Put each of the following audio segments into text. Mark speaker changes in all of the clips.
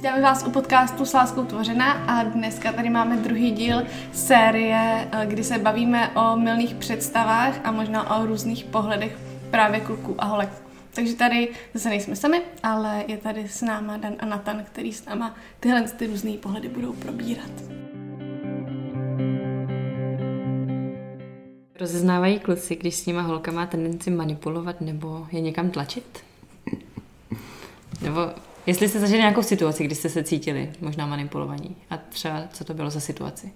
Speaker 1: Vítáme vás u podcastu S láskou tvořena a dneska tady máme druhý díl série, eh, kdy se bavíme o milných představách a možná o různých pohledech právě kluků a holek. Takže tady zase nejsme sami, ale je tady s náma Dan a Natan, který s náma tyhle ty různé pohledy budou probírat.
Speaker 2: Rozeznávají kluci, když s nima holka má tendenci manipulovat nebo je někam tlačit? Nebo jestli jste zažili nějakou situaci, kdy jste se cítili možná manipulovaní a třeba co to bylo za situaci?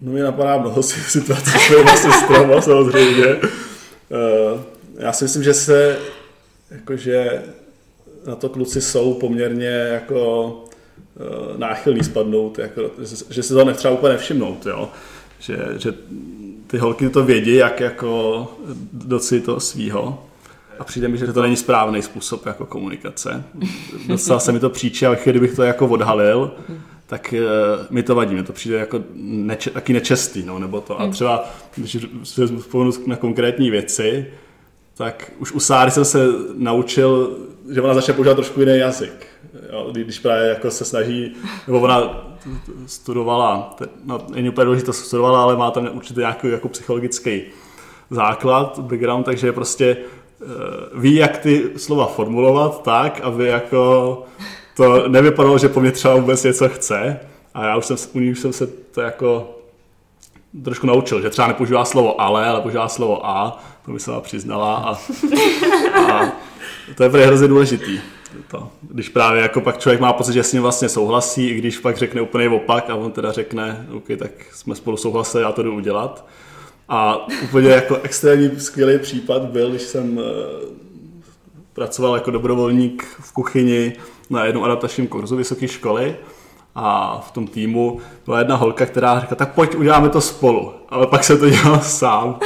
Speaker 3: No mě napadá mnoho situací s mýma sestrama samozřejmě. Uh, já si myslím, že se jakože na to kluci jsou poměrně jako uh, náchylní spadnout, jako, že, si to netřeba úplně nevšimnout, jo? Že, že ty holky to vědí, jak jako docit to svýho. A přijde mi, že to není správný způsob jako komunikace. Docela se mi to příčí, ale kdybych to jako odhalil, tak uh, mi to vadí, mi to přijde jako neče, taky nečestý, no, nebo to. A hmm. třeba, když se vzpomenu na konkrétní věci, tak už u Sáry jsem se naučil, že ona začne používat trošku jiný jazyk. Jo, když právě jako se snaží, nebo ona studovala, no, není úplně důležité, to studovala, ale má tam určitě nějaký jako psychologický základ, background, takže prostě ví, jak ty slova formulovat tak, aby jako to nevypadalo, že po mně třeba vůbec něco chce. A já už jsem, u ní už jsem se to jako trošku naučil, že třeba nepoužívá slovo ale, ale používá slovo a, to mi se přiznala a, a to je hrozně důležitý. To. Když právě jako pak člověk má pocit, že s ním vlastně souhlasí, i když pak řekne úplně opak a on teda řekne, OK, tak jsme spolu souhlasili, já to jdu udělat. A úplně jako extrémní skvělý případ byl, když jsem eh, pracoval jako dobrovolník v kuchyni na jednom adaptačním kurzu vysoké školy a v tom týmu byla jedna holka, která říkala, tak pojď, uděláme to spolu. Ale pak se to dělal sám.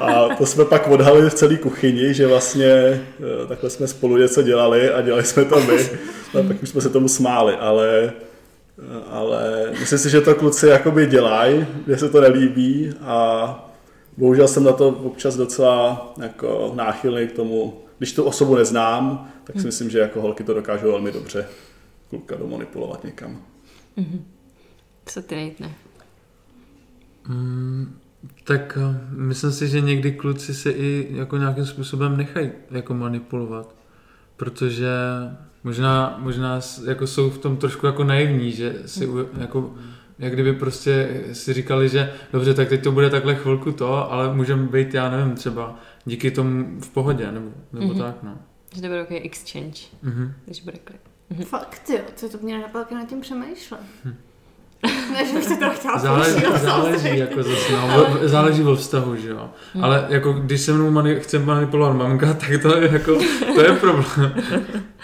Speaker 3: A to jsme pak odhalili v celé kuchyni, že vlastně eh, takhle jsme spolu něco dělali a dělali jsme to my. A pak už jsme se tomu smáli, ale, eh, ale myslím si, že to kluci jakoby dělají, že se to nelíbí a bohužel jsem na to občas docela jako náchylný k tomu, když tu osobu neznám, tak si hmm. myslím, že jako holky to dokážou velmi dobře kluka domanipulovat někam. Mm-hmm.
Speaker 2: Co ty nejde?
Speaker 4: Mm, tak eh, myslím si, že někdy kluci se i jako nějakým způsobem nechají jako manipulovat, protože možná, možná jako jsou v tom trošku jako naivní, že si jako jak kdyby prostě si říkali, že dobře, tak teď to bude takhle chvilku to, ale můžeme být, já nevím, třeba díky tomu v pohodě, nebo, nebo mm-hmm. tak, no.
Speaker 2: Že to bude takový exchange, mm-hmm. když bude klid.
Speaker 1: Mm-hmm. Fakt jo, to, to mě napadlo, nad tím přemýšlet. Hm. Ne, že bych to teda chtěla
Speaker 4: záleží, záleží, jako zase, no, záleží ve vztahu, že jo. Hmm. Ale jako když se mnou mani- chce manipulovat mamka, tak to je jako, to je problém.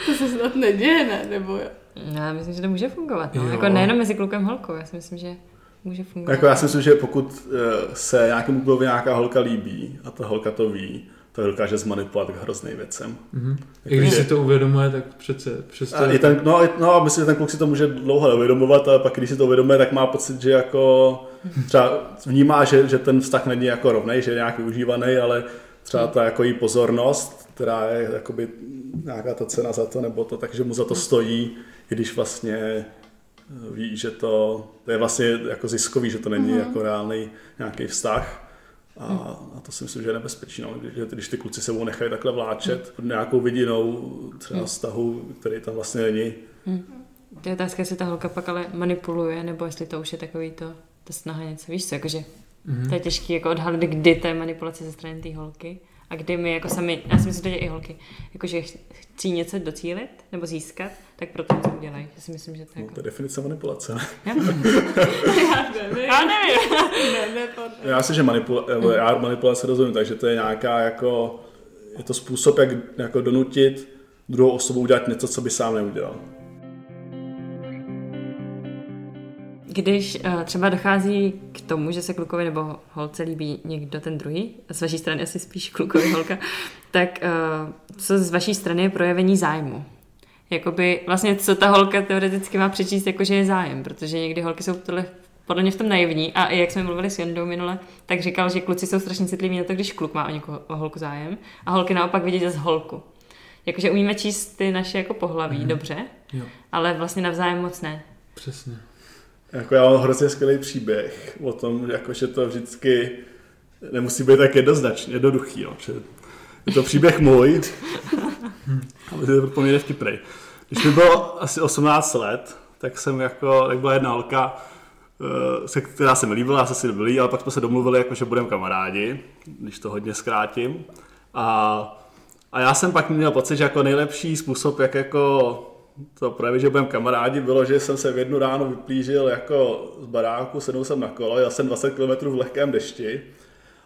Speaker 1: to se snad neděje, ne? Nebo jo?
Speaker 2: No, já myslím, že to může fungovat. No. Jako nejenom mezi klukem a holkou, já si myslím, že může fungovat.
Speaker 3: Jako já si myslím, že pokud eh, se nějakému klukovi nějaká holka líbí a ta holka to ví, to dokáže zmanipulovat k hrozným věcem. Mm-hmm.
Speaker 4: I když si to uvědomuje, tak přece... přece...
Speaker 3: A i ten, no, no, myslím, že ten kluk si to může dlouho neuvědomovat, ale pak když si to uvědomuje, tak má pocit, že jako třeba vnímá, že, že ten vztah není jako rovnej, že je nějak využívaný, ale třeba ta jako jí pozornost, která je jakoby nějaká ta cena za to, nebo to, takže mu za to stojí, když vlastně ví, že to, to je vlastně jako ziskový, že to není mm-hmm. jako reálný nějaký vztah a, a to si myslím, že je nebezpečné, no, když, když ty kluci sebou nechají takhle vláčet pod nějakou vidinou třeba vztahu, který tam vlastně není.
Speaker 2: Hmm. To je otázka, jestli ta holka pak ale manipuluje, nebo jestli to už je takový to, ta snaha něco, víš co, jakože mm-hmm. to je těžké jako odhalit, kdy to je manipulace ze strany té holky a kdy my jako sami, já si myslím, že to dělají i holky, jakože chcí něco docílit nebo získat, tak proto to udělají. Já si myslím, že to je
Speaker 3: no,
Speaker 2: jako...
Speaker 3: to je definice manipulace. Ne?
Speaker 2: Já nevím. já nevím.
Speaker 3: já si, že manipula, já manipulace rozumím, takže to je nějaká jako, je to způsob, jak jako donutit druhou osobu udělat něco, co by sám neudělal.
Speaker 2: Když uh, třeba dochází k tomu, že se klukovi nebo holce líbí někdo ten druhý, z vaší strany asi spíš klukovi holka, tak uh, co z vaší strany je projevení zájmu? Jakoby vlastně, co ta holka teoreticky má přečíst, jakože je zájem, protože někdy holky jsou tohle podle mě v tom naivní a i jak jsme mluvili s Jandou minule, tak říkal, že kluci jsou strašně citliví na to, když kluk má o někoho o holku zájem a holky naopak vidí z holku. Jakože umíme číst ty naše jako pohlaví, mm. dobře,
Speaker 4: Jo,
Speaker 2: ale vlastně navzájem moc ne.
Speaker 4: přesně.
Speaker 3: Jako já mám hrozně skvělý příběh o tom, jako, že to vždycky nemusí být tak jednoznačně, jednoduchý. Jo. Že je to příběh můj, ale to je poměrně vtipný. Když mi bylo asi 18 let, tak jsem jako, tak byla jedna holka, eh, se, která se mi líbila, já jsem si líbil, ale pak jsme se domluvili, jako, že budeme kamarádi, když to hodně zkrátím. A, a já jsem pak měl pocit, že jako nejlepší způsob, jak jako to projevit, že budeme kamarádi, bylo, že jsem se v jednu ráno vyplížil jako z baráku, sednul jsem na kolo, jel jsem 20 km v lehkém dešti.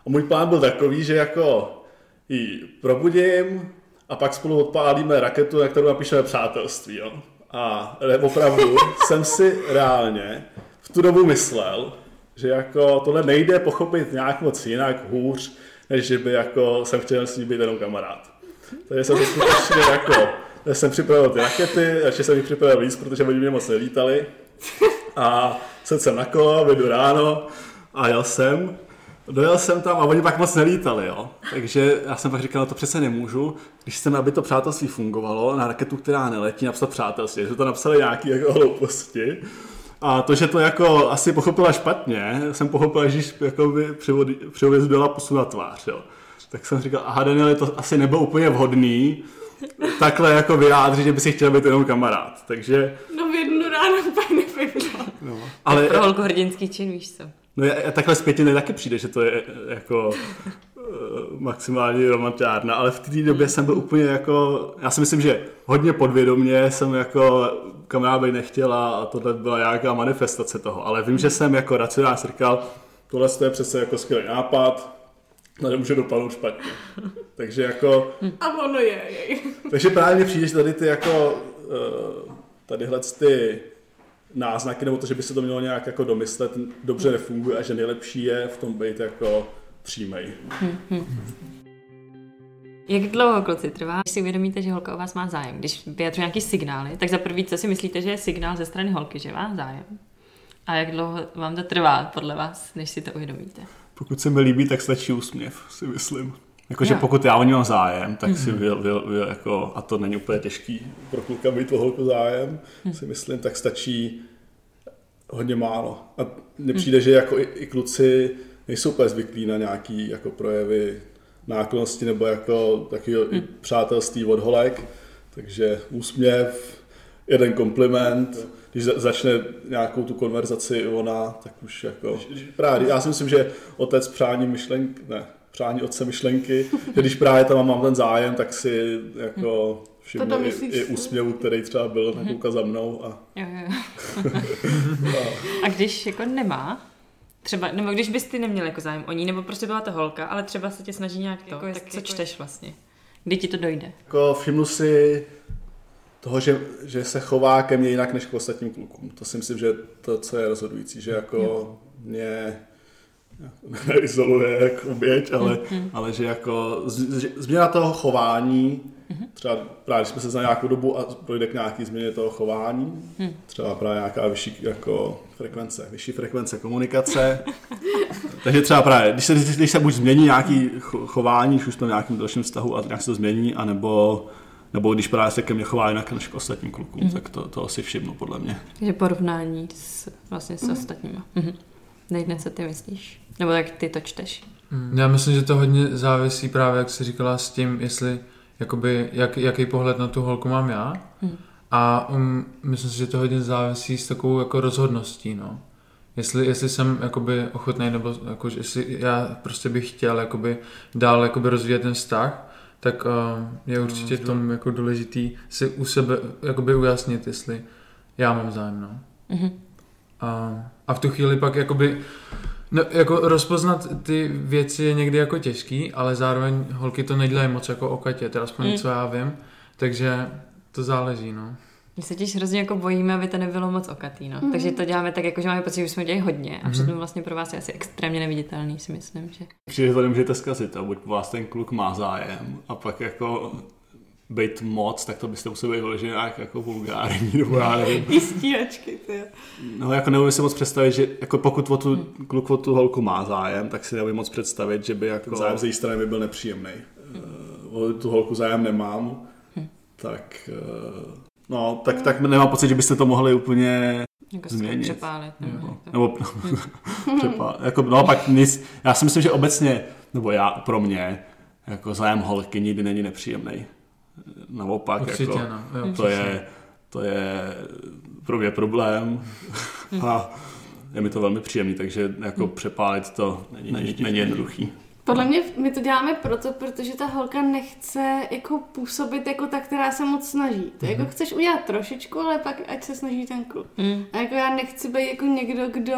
Speaker 3: A můj plán byl takový, že jako ji probudím a pak spolu odpálíme raketu, na kterou napíšeme přátelství. Jo? A opravdu jsem si reálně v tu dobu myslel, že jako tohle nejde pochopit nějak moc jinak, hůř, než že by jako jsem chtěl s ní být jenom kamarád. Takže jsem se skutečně jako, jsem připravil ty rakety, ještě jsem jich připravil víc, protože oni mě moc nelítali. A sedl jsem na kolo, vyjdu ráno a jel jsem. Dojel jsem tam a oni pak moc nelítali, jo. Takže já jsem pak říkal, no to přece nemůžu, když chceme, aby to přátelství fungovalo, na raketu, která neletí, napsat přátelství. Že to napsali nějaký jako hlouposti. A to, že to jako asi pochopila špatně, jsem pochopil, že jako by při vody- při objezdu dala pusu na tvář, jo. Tak jsem říkal, aha Daniel, to asi nebylo úplně vhodný, takhle jako vyjádřit, že by si chtěl být jenom kamarád. Takže,
Speaker 1: No v jednu ráno úplně nevyšlo.
Speaker 3: no.
Speaker 2: Ale... Pro holku hrdinský čin, víš co.
Speaker 3: no, já, takhle zpětně taky přijde, že to je jako eh, maximální romantiárna, ale v té době jsem byl úplně jako, já si myslím, že hodně podvědomě jsem jako kamarád být nechtěla a tohle byla nějaká manifestace toho, ale vím, že jsem jako racionálně říkal, tohle to je přece jako skvělý nápad, ale může dopadnout špatně. Takže jako,
Speaker 1: A ono je, jej.
Speaker 3: takže právě mi přijde, že tady ty jako, eh, tadyhle ty náznaky, nebo to, že by se to mělo nějak jako domyslet, dobře nefunguje a že nejlepší je v tom být jako přímej.
Speaker 2: Jak dlouho kluci trvá, když si uvědomíte, že holka o vás má zájem? Když vyjadřuje nějaký signály, tak za prvý, co si myslíte, že je signál ze strany holky, že má zájem? A jak dlouho vám to trvá, podle vás, než si to uvědomíte?
Speaker 3: Pokud se mi líbí, tak stačí úsměv, si myslím. Jakože pokud já o ní mám zájem, tak si vyl, vyl, vyl, jako, a to není úplně těžký pro kluka mít o holku zájem, si myslím, tak stačí hodně málo. A mně přijde, že jako i, i kluci nejsou úplně zvyklí na nějaký jako projevy náklonosti nebo jako takového i přátelství od holek, takže úsměv, jeden kompliment, když za- začne nějakou tu konverzaci ona, tak už jako... Právě, já si myslím, že otec přání myšlenky, ne, přání otce myšlenky, že když právě tam mám ten zájem, tak si jako všimnu i, i úsměvu, který třeba byl na kluka za mnou a,
Speaker 2: Jo, jo. A když jako nemá, třeba, nebo když bys ty neměl jako zájem o ní, nebo prostě byla to holka, ale třeba se tě snaží nějak to,
Speaker 1: Jako
Speaker 2: tak
Speaker 1: jestli-
Speaker 2: co
Speaker 1: jako
Speaker 2: čteš vlastně? Kdy ti to dojde?
Speaker 3: jako všimnu si toho, že, že se chová ke mně jinak než k ostatním klukům. To si myslím, že to, co je rozhodující, že jako mě neizoluje jak oběť, ale, ale že jako z- že změna toho chování, třeba právě když jsme se za nějakou dobu a dojde k nějaký změně toho chování, třeba právě nějaká vyšší jako frekvence, vyšší frekvence komunikace, takže třeba právě, když se, když se buď změní nějaký cho- chování, už jsme v nějakém dalším vztahu a nějak se to změní, anebo, nebo když právě se ke mně chová jinak než k ostatním klukům, mm. tak to, to asi všimnu podle mě.
Speaker 2: Takže porovnání s, vlastně s ostatníma. Mhm. Nejdne, co ty myslíš? Nebo jak ty to čteš?
Speaker 4: Mm. Já myslím, že to hodně závisí právě, jak jsi říkala, s tím, jestli, jakoby, jak, jaký pohled na tu holku mám já.
Speaker 2: Hmm.
Speaker 4: A um, myslím si, že to hodně závisí s takovou jako rozhodností, no. Jestli, jestli jsem jakoby ochotný, nebo jako, jestli já prostě bych chtěl jakoby dál jakoby rozvíjet ten vztah, tak je určitě v tom jako důležitý si u sebe jakoby ujasnit, jestli já mám zájem, no.
Speaker 2: Mhm.
Speaker 4: A, a v tu chvíli pak jakoby, no, jako rozpoznat ty věci je někdy jako těžký, ale zároveň holky to nedělají moc jako o Katě, to je aspoň
Speaker 2: Mm.
Speaker 4: co já vím, takže to záleží, no.
Speaker 2: My se těž hrozně jako bojíme, aby to nebylo moc okatý, no.
Speaker 1: Mhm.
Speaker 2: Takže to děláme tak, jako že máme pocit, že jsme dělali hodně a
Speaker 4: Mhm.
Speaker 2: přitom vlastně pro vás je asi extrémně neviditelný, si myslím, že.
Speaker 3: Přijde, že to nemůžete zkazit, a buď po vás ten kluk má zájem a pak jako být moc, tak to byste museli být vyloženě nějak jako vulgární, nebo já nevím.
Speaker 1: Ty stíhačky, ty.
Speaker 3: No jako neumím si moc představit, že jako pokud o tu, kluk o tu holku má zájem, tak si neumím moc představit, že by jako zájem z její strany by byl nepříjemný. O tu holku zájem nemám, tak, uh, no, tak, tak nemám pocit, že byste to mohli úplně
Speaker 2: Jako
Speaker 3: Změnit.
Speaker 2: přepálit. Nebo,
Speaker 3: nebo přepá, jako, no pak nic, já si myslím, že obecně, nebo já pro mě, jako zájem holky nikdy není nepříjemný. Naopak,
Speaker 4: Určitě,
Speaker 3: jako,
Speaker 4: no. Jo,
Speaker 3: to je, to je pro mě problém a je mi to velmi příjemný, takže jako přepálit to není, není, není jednoduchý.
Speaker 1: Podle mě my to děláme proto, protože ta holka nechce jako působit jako ta, která se moc snaží. Ty
Speaker 3: Mhm.
Speaker 1: jako chceš udělat trošičku, ale pak ať se snaží ten kluk.
Speaker 2: Mm.
Speaker 1: A jako já nechci být jako někdo, kdo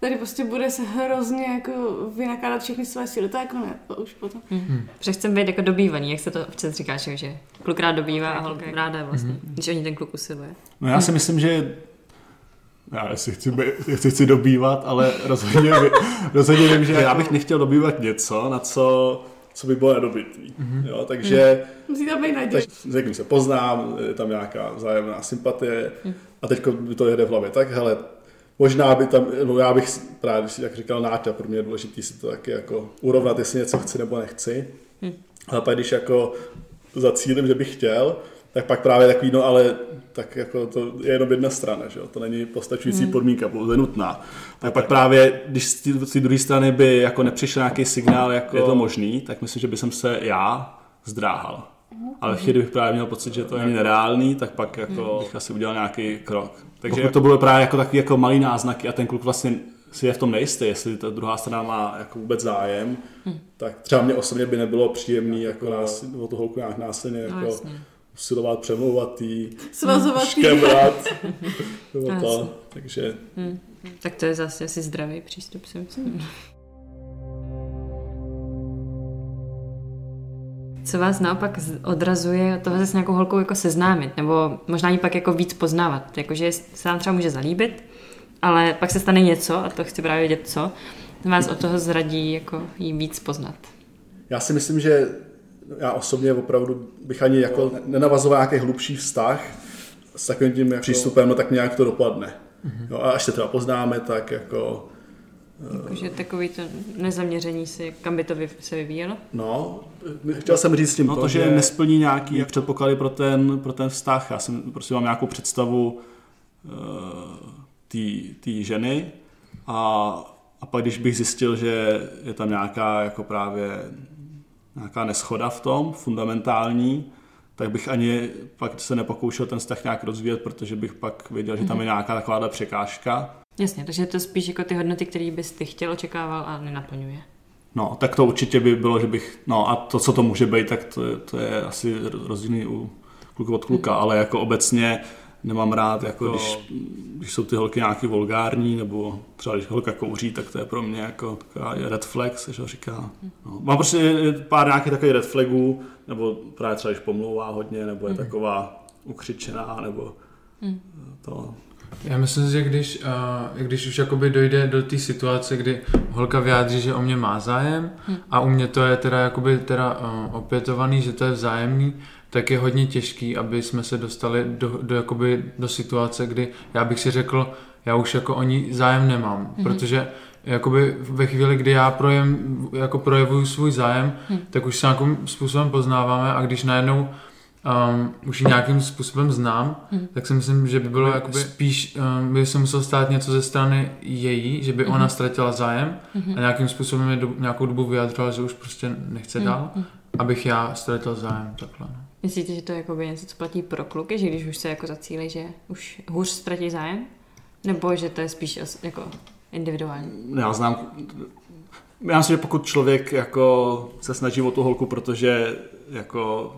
Speaker 1: tady prostě bude se hrozně jako vynakládat všechny své síly. To jako ne, to už potom.
Speaker 2: Mm. Protože chcem být jako dobývaný, jak se to občas říká, že, kluk rád dobývá a holka ráda vlastně, když o ní ten kluk usiluje.
Speaker 3: No já si myslím, že já si chci, být, chci, chci dobývat, ale rozhodně, rozhodně vím, že já bych nechtěl dobývat něco, na co, co by bylo nedobytný. Jo, takže
Speaker 1: Musí to být naděje.
Speaker 3: tak s někým se poznám, je tam nějaká vzájemná sympatie a teď mi to jede v hlavě. Tak hele, možná by tam, no já bych právě, když si jak říkal Náťa, pro mě je důležité si to taky jako urovnat, jestli něco chci nebo nechci. Ale pak když jako zacílím, že bych chtěl, tak pak právě takový, no ale tak jako to je jenom jedna strana, že jo? to není postačující podmínka, pouze nutná. Tak pak právě, když z té- druhé strany by jako nepřišel nějaký signál, jako je to možný, tak myslím, že by jsem se já zdráhal. Ale v chvíli bych právě měl pocit, že to není nereálný, tak pak jako bych asi udělal nějaký krok. Takže pokud to bylo právě jako takový jako malý náznaky a ten kluk vlastně si je v tom nejistý, jestli ta druhá strana má jako vůbec zájem, tak třeba mě osobně by nebylo příjemný jako nás, o tu holku nějak násilně
Speaker 2: No,
Speaker 3: jako
Speaker 2: jasně.
Speaker 3: Usilovat, přemlouvat jí,
Speaker 1: Svazovat
Speaker 3: škebrat, nebo
Speaker 2: Jasně.
Speaker 3: to, takže
Speaker 2: Tak to je zase asi zdravý přístup, si myslím. Co vás naopak odrazuje od toho se s nějakou holkou jako seznámit, nebo možná ji pak jako víc poznávat, jakože se vám třeba může zalíbit, ale pak se stane něco, a to chci právě vědět co, vás od toho zradí jako jí víc poznat.
Speaker 3: Já si myslím, že já osobně opravdu bych ani jako nenavazoval nějaký hlubší vztah s takovým tím jako přístupem, no tak nějak to dopadne. Jo, a až se třeba poznáme, tak jako,
Speaker 2: Jakože takový to nezaměření si, kam by to vy, se vyvíjelo.
Speaker 3: no, chtěl jsem říct tím no, to, že nesplní nějaký předpoklady pro ten, pro ten vztah. Já jsem prostě mám nějakou představu uh, té ženy a, a pak když bych zjistil, že je tam nějaká jako právě nějaká neschoda v tom, fundamentální, tak bych ani pak se nepokoušel ten vztah nějak rozvíjet, protože bych pak věděl, že tam je nějaká taková překážka.
Speaker 2: Jasně, takže je to spíš jako ty hodnoty, které bys ty chtěl, očekával a nenaplňuje.
Speaker 3: No, tak to určitě by bylo, že bych, no a to, co to může být, tak to je, to je asi rozdílný u kluku od kluka, ale jako obecně nemám rád, jako když, když jsou ty holky nějaký vulgární, nebo třeba když holka kouří, tak to je pro mě jako taková red flag, se že ho říká. No, mám prostě pár nějakých takových red flagů, nebo právě třeba když pomlouvá hodně, nebo je taková ukřičená, nebo to.
Speaker 4: Já myslím, že když, uh, když už jakoby dojde do té situace, kdy holka vyjádří, že o mě má zájem a u mě to je teda jakoby teda uh, opětovaný, že to je vzájemný, tak je hodně těžký, aby jsme se dostali do, do, jakoby, do situace, kdy já bych si řekl, já už jako o ní zájem nemám, mm-hmm. protože jakoby ve chvíli, kdy já projem, jako projevuju svůj zájem, mm. tak už se nějakým způsobem poznáváme a když najednou um, už ji nějakým způsobem znám, hmm. tak si myslím, že by bylo jakoby spíš, um, by se muselo stát něco ze strany její, že by hmm. ona ztratila zájem hmm. a nějakým způsobem je do, nějakou dobu vyjadřovala, že už prostě nechce dál, hmm. abych já ztratil zájem takhle. No.
Speaker 2: Myslíte, že to je jakoby něco, co platí pro kluky, že když už se jako zacílí, že už hůř ztratí zájem? Nebo že to je spíš jako individuální?
Speaker 3: Já znám, já myslím, že pokud člověk jako se snaží o tu holku, protože jako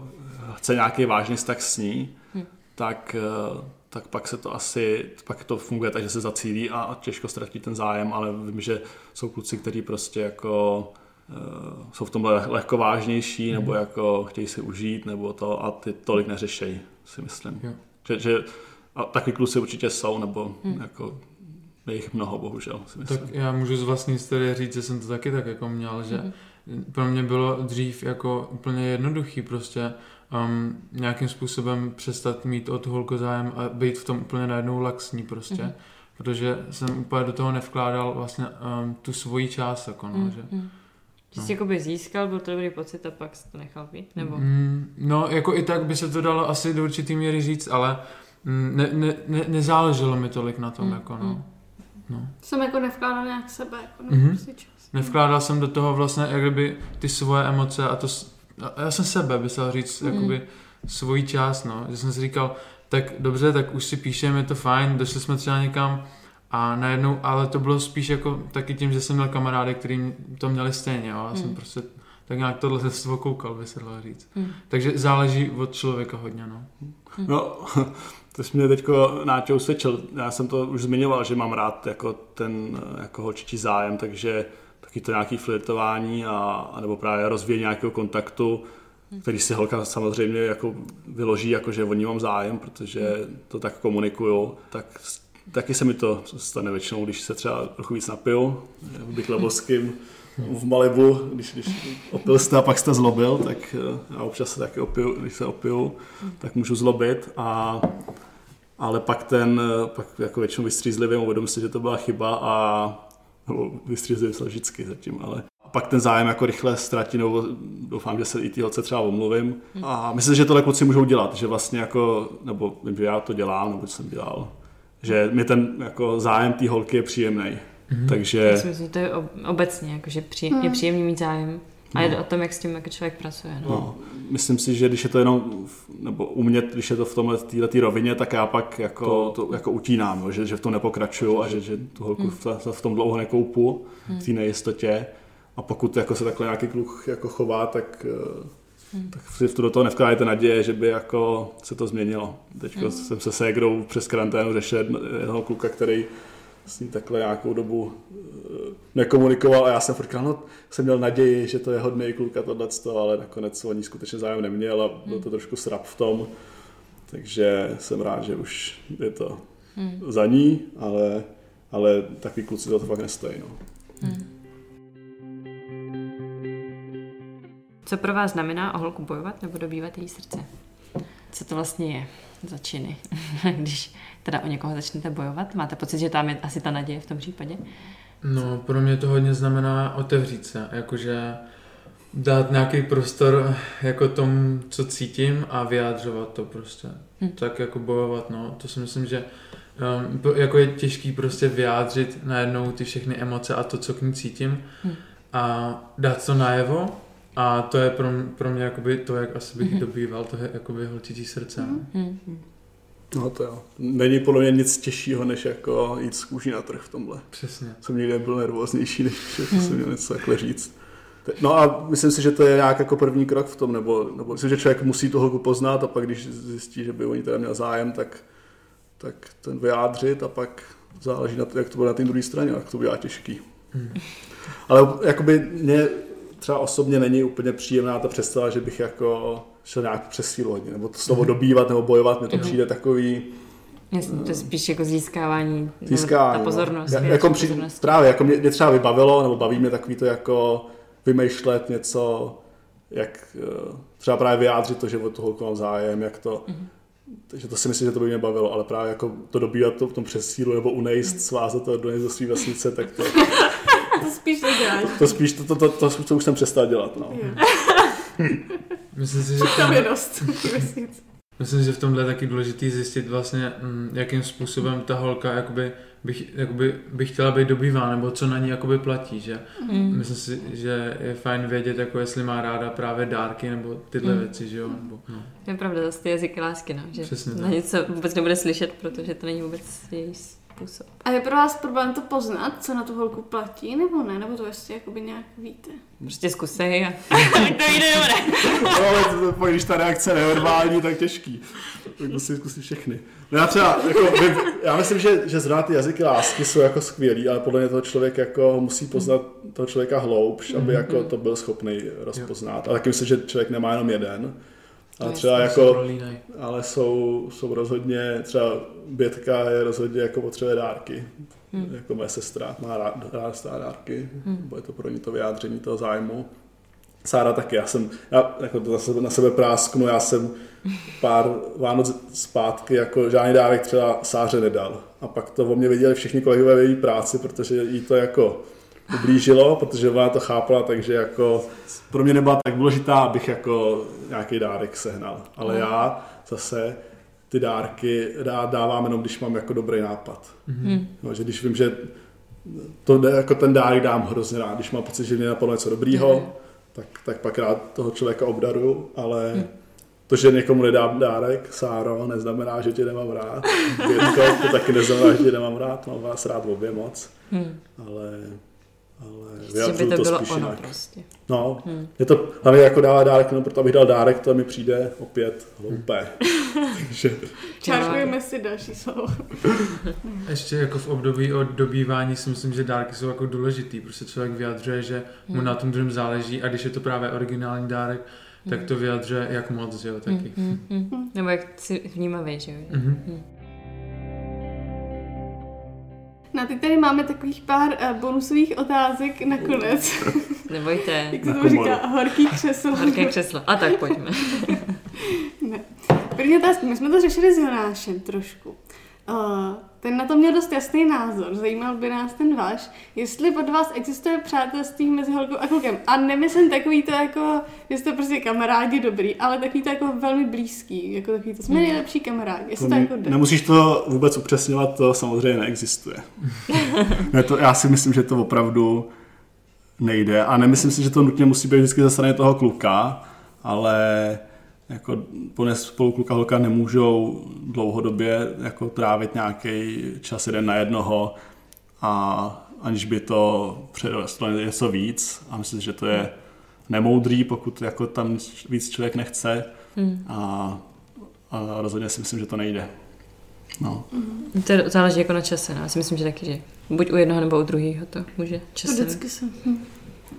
Speaker 3: chce nějaký vážný vztah s ní, hmm. tak, eh, tak pak se to asi, pak to funguje tak, že se zacílí a těžko ztratí ten zájem, ale vím, že jsou kluci, kteří prostě jako jsou v tomhle lehko vážnější, nebo jako chtějí si užít, nebo to a ty tolik neřešejí, si myslím.
Speaker 4: Jo.
Speaker 3: Že, že a takový kluci určitě jsou, nebo hmm. jako je jich mnoho, bohužel, si myslím.
Speaker 4: Tak já můžu z vlastní historie říct, že jsem to taky tak jako měl, že mm. pro mě bylo dřív jako úplně jednoduchý prostě um, nějakým způsobem přestat mít o tu holku zájem a být v tom úplně najednou laxní prostě. Mm. Protože jsem úplně do toho nevkládal vlastně um, tu svoji část, jako no, mm. že
Speaker 2: Že jsi jakoby získal, byl to dobrý pocit a pak jsi to nechal být, nebo?
Speaker 4: Mm, no, jako i tak by se to dalo asi do určitý míry říct, ale mm, ne, ne, ne, nezáleželo mi tolik na tom,
Speaker 2: Mm,
Speaker 4: jako
Speaker 2: mm.
Speaker 4: no. no.
Speaker 1: Jsem jako nevkládal nějak sebe, jako
Speaker 4: Mhm.
Speaker 1: mm-hmm. prostě čas.
Speaker 4: Nevkládal jsem do toho vlastně jak kdyby ty svoje emoce a to, a já jsem sebe, by se říct,
Speaker 2: Mm.
Speaker 4: jakoby svoji část, no. Že jsem si říkal, tak dobře, tak už si píšeme, je to fajn, došli jsme třeba někam a najednou, ale to bylo spíš jako taky tím, že jsem měl kamarády, kteří to měli stejně, jo. Já jsem
Speaker 2: Mm.
Speaker 4: prostě tak nějak tohle toho koukal, by se dalo říct.
Speaker 2: Mm.
Speaker 4: Takže záleží od člověka hodně, no.
Speaker 3: No, to jsi mě teďko Náťou svědčil. Já jsem to už zmiňoval, že mám rád jako ten jako holčičí zájem, takže taky to nějaký flirtování a, a nebo právě rozvíjení nějakého kontaktu, který si holka samozřejmě jako vyloží, jako že o ní mám zájem, protože to tak komunikuju, tak taky se mi to stane většinou, když se třeba trochu víc napiju, v Big Lebowským, v Malibu, když, když opil jste a pak jste zlobil, tak eh, já občas se taky opiju, když se opiju, tak můžu zlobit a ale pak ten, eh, pak jako většinou vystřízlivě uvědomím si, že to byla chyba a nebo vystřízlivě se vždycky zatím, ale a pak ten zájem jako rychle ztratí, nebo doufám, že se i ty holce třeba omluvím. A myslím, že tohle kluci můžou dělat, že vlastně jako, nebo vím, že já to dělám, nebo jsem dělal, že mi ten jako zájem té holky je příjemný.
Speaker 4: Mhm.
Speaker 3: Takže
Speaker 2: Já si myslím, že to je ob- obecně, jako, že při, je
Speaker 1: Mm.
Speaker 2: příjemný mít zájem. A je
Speaker 3: No.
Speaker 2: to o tom, jak s tím jako člověk pracuje. No.
Speaker 3: No, myslím si, že když je to jenom, v- nebo umět, když je to v tomhle této rovině, tak já pak jako, to, jako utínám, jo, že, že v tom nepokračuju a že, že tu holku
Speaker 2: Hmm.
Speaker 3: v, v tom dlouho nekoupu, v té nejistotě. A pokud jako se takhle nějaký kluk jako chová, tak, eh,
Speaker 2: Hmm.
Speaker 3: tak si do toho nevkládajte naděje, že by jako se to změnilo. Teď
Speaker 2: Hmm.
Speaker 3: jsem se ségrou přes karanténu řešil jedno- jednoho kluka, který s ní takhle nějakou dobu eh, nekomunikoval a já jsem furt říkal, no, jsem měl naději, že to je hodný kluk a tohleto, ale nakonec o ní skutečně zájem neměl a byl to trošku srap v tom, takže jsem rád, že už je to
Speaker 2: Hmm.
Speaker 3: za ní, ale, ale takový kluci to fakt nestojí. No.
Speaker 2: Hmm. Co pro vás znamená o holku bojovat nebo dobývat její srdce? Co to vlastně je za činy, když teda o někoho začnete bojovat? Máte pocit, že tam je asi ta naděje v tom případě?
Speaker 4: No, pro mě to hodně znamená otevřít se, jakože dát nějaký prostor jako tomu, co cítím a vyjádřovat to prostě.
Speaker 2: Hm.
Speaker 4: Tak jako bojovat, no, to si myslím, že um, jako je těžký prostě vyjádřit najednou ty všechny emoce a to, co k ní cítím
Speaker 2: Hm.
Speaker 4: a dát to najevo a to je pro, pro mě jakoby to, jak asi bych
Speaker 2: Mhm.
Speaker 4: dobýval, to je jakoby holčičí srdce.
Speaker 1: Mhm.
Speaker 2: Hmm.
Speaker 3: no to jo. Není podle mě nic těžšího, než jako jít z kůží na trh v tomhle.
Speaker 4: Přesně.
Speaker 3: Jsem někde byl nervóznější, než že jsem měl něco takhle říct. No a myslím si, že to je nějak jako první krok v tom, nebo, nebo myslím, že člověk musí tu holku poznat a pak když zjistí, že by o ní teda měl zájem, tak, tak ten vyjádřit a pak záleží na to, jak to bude na té druhé straně, jak to bude těžký.
Speaker 4: Hm.
Speaker 3: Ale jakoby mě třeba osobně není úplně příjemná ta představa, že bych jako šel nějak přes sílu hodně, nebo to slovo
Speaker 4: Mhm.
Speaker 3: dobývat nebo bojovat, mi to
Speaker 4: Jo.
Speaker 3: přijde takový
Speaker 2: Jasně, to je spíš jako získávání,
Speaker 3: získání.
Speaker 2: ta pozornost.
Speaker 3: No. Ja,
Speaker 2: větší
Speaker 3: jako při,
Speaker 2: pozornost.
Speaker 3: právě, jako mě, mě třeba vybavilo, nebo baví mě takový to jako vymýšlet něco, jak eh, třeba právě vyjádřit to, že o tu holku mám zájem, jak to,
Speaker 2: Mhm.
Speaker 3: takže to si myslím, že to by mě bavilo, ale právě jako to dobívat to v tom přesílu nebo unejst,
Speaker 2: Mhm.
Speaker 3: svázat to do do své vesnice, tak to,
Speaker 1: To spíš neděláš.
Speaker 3: to spíš, to, to, to, to, to, už jsem přestal dělat, no.
Speaker 4: Myslím si, že
Speaker 1: Tam
Speaker 4: to,
Speaker 1: je dost.
Speaker 4: Myslím, že v tomhle je taky důležitý zjistit vlastně, mm, jakým způsobem ta holka jakoby, bych, jakoby, by chtěla být dobývá, nebo co na ní jakoby platí, že?
Speaker 2: Hmm.
Speaker 4: Myslím si, že je fajn vědět, jako jestli má ráda právě dárky, nebo tyhle
Speaker 2: Mm.
Speaker 4: věci, že jo? Nebo, no.
Speaker 2: To je pravda, zase ty jazyky lásky, no, že
Speaker 4: Přesně
Speaker 2: na
Speaker 4: tak.
Speaker 2: něco vůbec nebude slyšet, protože to není vůbec její způsob.
Speaker 1: A je pro vás problém to poznat, co na tu holku platí, nebo ne? Nebo to ještě jakoby nějak víte?
Speaker 2: Prostě zkusej a to jde dobré.
Speaker 3: no ale to, to, když ta reakce je neverbální, tak těžký. Tak musím zkusit všechny. No já třeba, jako, vy, já myslím, že, že zrovna ty jazyky lásky jsou jako skvělý, ale podle mě toho člověk jako musí poznat toho člověka hloubš, aby jako to byl schopný rozpoznat. Ale taky myslím, že člověk nemá jenom jeden. Ale
Speaker 2: To
Speaker 3: třeba jako, ale jsou, jsou rozhodně, třeba Bětka je rozhodně jako potřebuje dárky.
Speaker 2: Hmm.
Speaker 3: Jako moje sestra má rád, rád dárky,
Speaker 2: Hmm.
Speaker 3: bude to pro ní to vyjádření toho zájmu. Sára taky, já jsem, já jako to na sebe, na sebe prásknu, já jsem pár Vánoc zpátky jako žádný dárek třeba Sáře nedal. A pak to o mě viděli všichni kolegové v její práci, protože jí to jako ublížilo, protože ona to chápala, takže jako pro mě nebyla tak důležitá, abych jako nějaký dárek sehnal. Ale já zase ty dárky rád dávám jenom, když mám jako dobrý nápad. Mm-hmm. No, že když vím, že to jako ten dárek dám hrozně rád, když mám pocit, že mě napadlo něco dobrýho, mm-hmm. tak, tak pak rád toho člověka obdaruju, ale mm. to, že někomu nedám dárek, Sáro, neznamená, že tě nemám rád. Větko, to taky neznamená, že tě nemám rád, mám vás rád obě moc. Mm. Ale ale
Speaker 2: že by to, to bylo spíš ono jinak. prostě.
Speaker 3: No, hmm. je to hlavně jako dává dárek, no proto abych dal dárek, to mi přijde opět hloupé. Takže...
Speaker 1: Čárkujeme si další slovo.
Speaker 4: Ještě jako v období od dobývání si myslím, že dárky jsou jako důležitý, protože člověk vyjadřuje, že mu hmm. na tom druhém záleží a když je to právě originální dárek, tak to vyjadřuje jak moc, že jo, taky. Hmm,
Speaker 2: hmm, hmm. Nebo jak si vnímavý, že jo. Hmm. Hmm.
Speaker 1: No teď tady máme takových pár uh, bonusových otázek nakonec.
Speaker 2: Nebojte.
Speaker 1: Jak se to říká? Horký křeslo.
Speaker 2: Horké křeslo. A tak pojďme.
Speaker 1: ne. První otázka. My jsme to řešili s Jonášem trošku. Uh, ten na to měl dost jasný názor, zajímal by nás ten váš, jestli pod vás existuje přátelství mezi holkou a klukem. A nemyslím takový to jako, že jste prostě kamarádi dobrý, ale takový to jako velmi blízký, jako takový to jsme hmm. nejlepší kamarádi. Jestli to, to jako
Speaker 3: jde. Nemusíš to vůbec upřesňovat, to samozřejmě neexistuje. ne, to, já si myslím, že to opravdu nejde a nemyslím si, že to nutně musí být vždycky ze strany toho kluka, ale jako plně spolu kluka holka nemůžou dlouhodobě jako trávit nějaký čas jeden na jednoho a aniž by to přerostlo něco víc a myslím, že to je nemoudrý, pokud jako tam víc člověk nechce hmm. a, a rozhodně si myslím, že to nejde. No.
Speaker 2: Mm. To záleží jako na čase, no. Já si myslím, že taky, že buď u jednoho nebo u druhého to může časem.
Speaker 1: Vždycky se. Hm.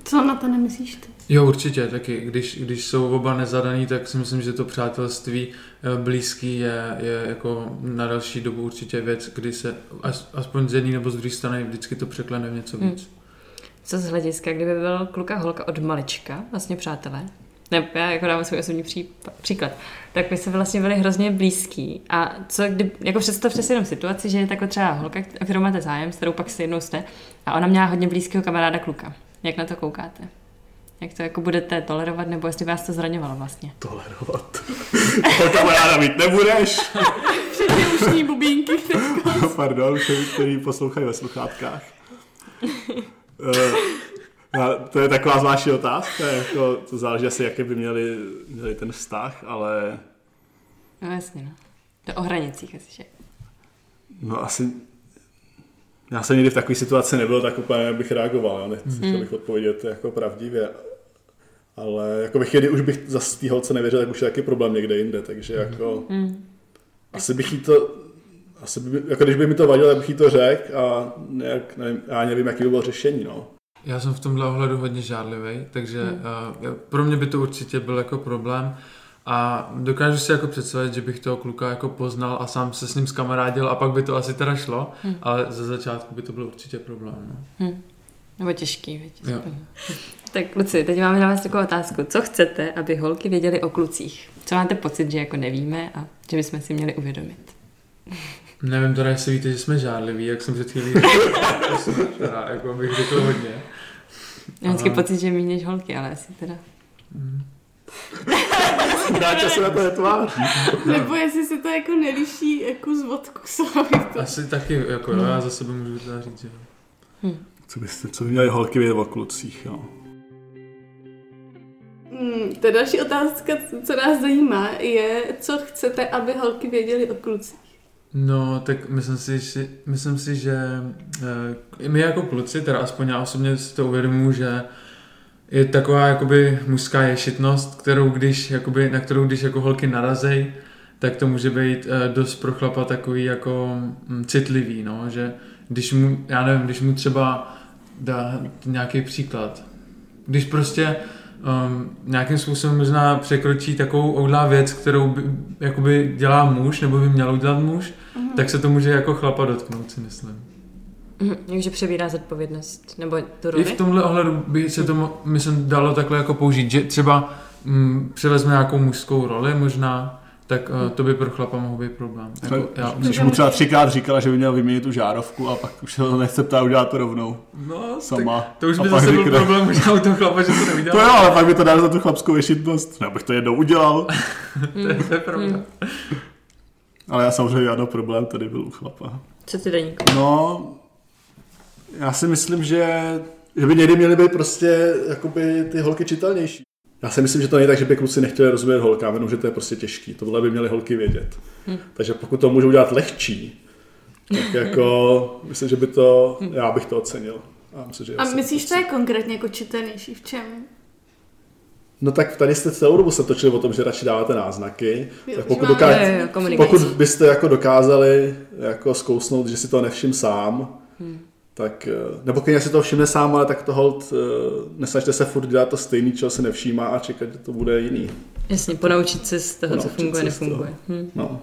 Speaker 1: Co na to nemyslíš ty?
Speaker 4: Jo, určitě, taky. Když, když jsou oba nezadaný, tak si myslím, že to přátelství eh, blízký je, je jako na další dobu určitě věc, kdy se aspoň z jedné nebo z druhé strany vždycky to překlene v něco víc. Hmm.
Speaker 2: Co z hlediska, kdyby byl kluka holka od malička, vlastně přátelé, ne, já jako dám svůj osobní pří, příklad, tak by se vlastně byli hrozně blízký. A co, kdy, jako představte si jenom situaci, že je takhle třeba holka, o kterou máte zájem, s kterou pak si jednou jste, a ona měla hodně blízkého kamaráda kluka. Jak na to koukáte? Jak to jako budete tolerovat, nebo jestli vás to zraňovalo vlastně?
Speaker 3: Tolerovat. to kamaráda mít nebudeš.
Speaker 1: Všechny ušní bubínky.
Speaker 3: no, pardon, všem, který poslouchají ve sluchátkách. Uh, to je taková zvláštní otázka, jako, to záleží asi, jaké by měli, měli ten vztah, ale...
Speaker 2: No jasně, no. To o hranicích asi, že?
Speaker 3: No asi já jsem nikdy v takové situaci nebyl, tak úplně bych reagoval, jo. nechci mm. bych odpovědět jako pravdivě. Ale jako bych jedy, už bych za té holce nevěřil, tak už je taky problém někde jinde, takže jako mm. asi bych jí to, asi by, jako když by mi to vadilo, tak bych jí to řekl a nějak, nevím, já nevím, jaký by bylo řešení, no.
Speaker 4: Já jsem v tomhle ohledu hodně žádlivý, takže mm. uh, pro mě by to určitě byl jako problém. A dokážu si jako představit, že bych toho kluka jako poznal a sám se s ním zkamarádil a pak by to asi teda šlo, hmm. ale ze začátku by to byl určitě problém. No.
Speaker 2: Hmm. Nebo těžký, víc. Tak kluci, teď máme na vás takovou otázku. Co chcete, aby holky věděly o klucích? Co máte pocit, že jako nevíme a že bychom si měli uvědomit?
Speaker 4: Nevím teda, jestli víte, že jsme žádliví, jak jsem před chvílí teda, jako bych řekl hodně.
Speaker 2: Já mám ale... pocit, že méně než holky, ale asi teda... Hmm.
Speaker 3: Dáča se na to netváří.
Speaker 1: Nebo jestli se to jako neliší jako z vodku
Speaker 4: to... Asi taky, jako no, já za sebe můžu to říct, že
Speaker 3: hm. Co byste, co by měli holky vědět o klucích, jo?
Speaker 1: Hmm, to je další otázka, co nás zajímá, je, co chcete, aby holky věděli o klucích.
Speaker 4: No, tak myslím si, že, myslím si, že e, my jako kluci, teda aspoň já osobně si to uvědomuji, že je taková jakoby mužská ješitnost, kterou když, jakoby, na kterou když jako holky narazej, tak to může být uh, dost pro chlapa takový jako um, citlivý, no, že když mu, já nevím, když mu třeba dá nějaký příklad, když prostě um, nějakým způsobem možná překročí takovou oudlá věc, kterou by, jakoby dělá muž, nebo by měl udělat muž, mm. tak se to může jako chlapa dotknout, si myslím.
Speaker 2: Takže přebírá zodpovědnost, nebo tu roli?
Speaker 4: I v tomhle ohledu by se to, myslím, dalo takhle jako použít, že třeba mm, převezme nějakou mužskou roli možná, tak uh, to by pro chlapa mohl být problém. Jako, já,
Speaker 3: Když mu třeba třikrát říkala, že by měl vyměnit tu žárovku a pak už se to nechce ptát udělat to rovnou.
Speaker 4: no,
Speaker 3: Sama.
Speaker 4: Tak, to už by zase byl
Speaker 3: řekne-
Speaker 4: problém možná u toho chlapa, že to
Speaker 3: To
Speaker 4: neudělal.
Speaker 3: jo, ale pak by to dal za tu chlapskou ješitnost. Já bych to jednou udělal.
Speaker 4: to, je, to je pravda.
Speaker 3: Ale já samozřejmě žádný problém tady byl u chlapa.
Speaker 2: Co ty deníku?
Speaker 3: No, já si myslím, že, že by někdy měly být prostě jakoby ty holky čitelnější. Já si myslím, že to není tak, že by kluci nechtěli rozumět holkám, jenom že to je prostě těžký. Tohle by měly holky vědět.
Speaker 2: Hm.
Speaker 3: Takže pokud to můžou dělat lehčí, tak jako myslím, že by to, já bych to ocenil. A, myslím, že
Speaker 1: A myslíš, to je konkrétně jako čitelnější v čem?
Speaker 3: No tak tady jste celou dobu se točili o tom, že radši dáváte náznaky.
Speaker 1: Jo,
Speaker 3: tak pokud,
Speaker 1: máme-
Speaker 3: doká...
Speaker 2: Jo, jo, jo, komunikace.
Speaker 3: pokud byste jako dokázali jako zkousnout, že si to nevšim sám,
Speaker 2: Hmm.
Speaker 3: Tak, eh, nebo když si to všimne sám, ale tak to hold, eh, nesnažte se furt dělat to stejný, čeho se nevšímá a čekat, že to bude jiný.
Speaker 2: Jasně, ponaučit se z toho, co
Speaker 3: Ponaučit
Speaker 2: funguje,
Speaker 3: z toho.
Speaker 2: nefunguje. Hm.
Speaker 3: No.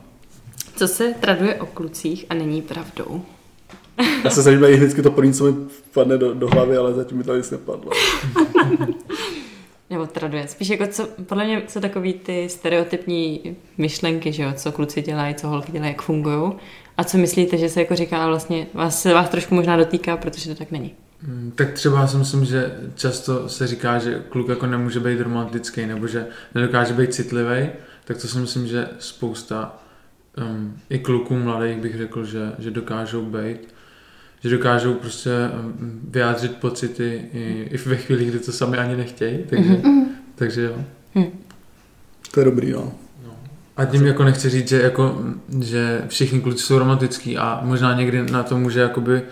Speaker 2: Co se traduje o klucích a není pravdou?
Speaker 3: Já se snažím najít vždycky to první, co mi padne do, do hlavy, ale zatím mi to nic nepadlo.
Speaker 2: Nebo traduje. Spíš jako co, podle mě jsou takový ty stereotypní myšlenky, že jo, co kluci dělají, co holky dělají, jak fungují. A co myslíte, že se jako říká, vlastně vás se vás trošku možná dotýká, protože to tak není.
Speaker 4: Mm, Tak třeba si myslím, že často se říká, že kluk jako nemůže být romantický nebo že nedokáže být citlivý, tak to si myslím, že spousta um, i kluků mladých bych řekl, že, že dokážou být, že dokážou prostě um, vyjádřit pocity i, i ve chvíli, kdy to sami ani nechtějí, takže,
Speaker 1: Mhm.
Speaker 4: takže jo.
Speaker 3: To je dobrý, no.
Speaker 4: A tím jako nechci říct, že, jako, že všichni kluci jsou romantický a možná někdy na to může jakoby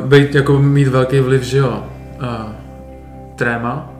Speaker 4: uh, být, jako mít velký vliv, že jo, uh, tréma.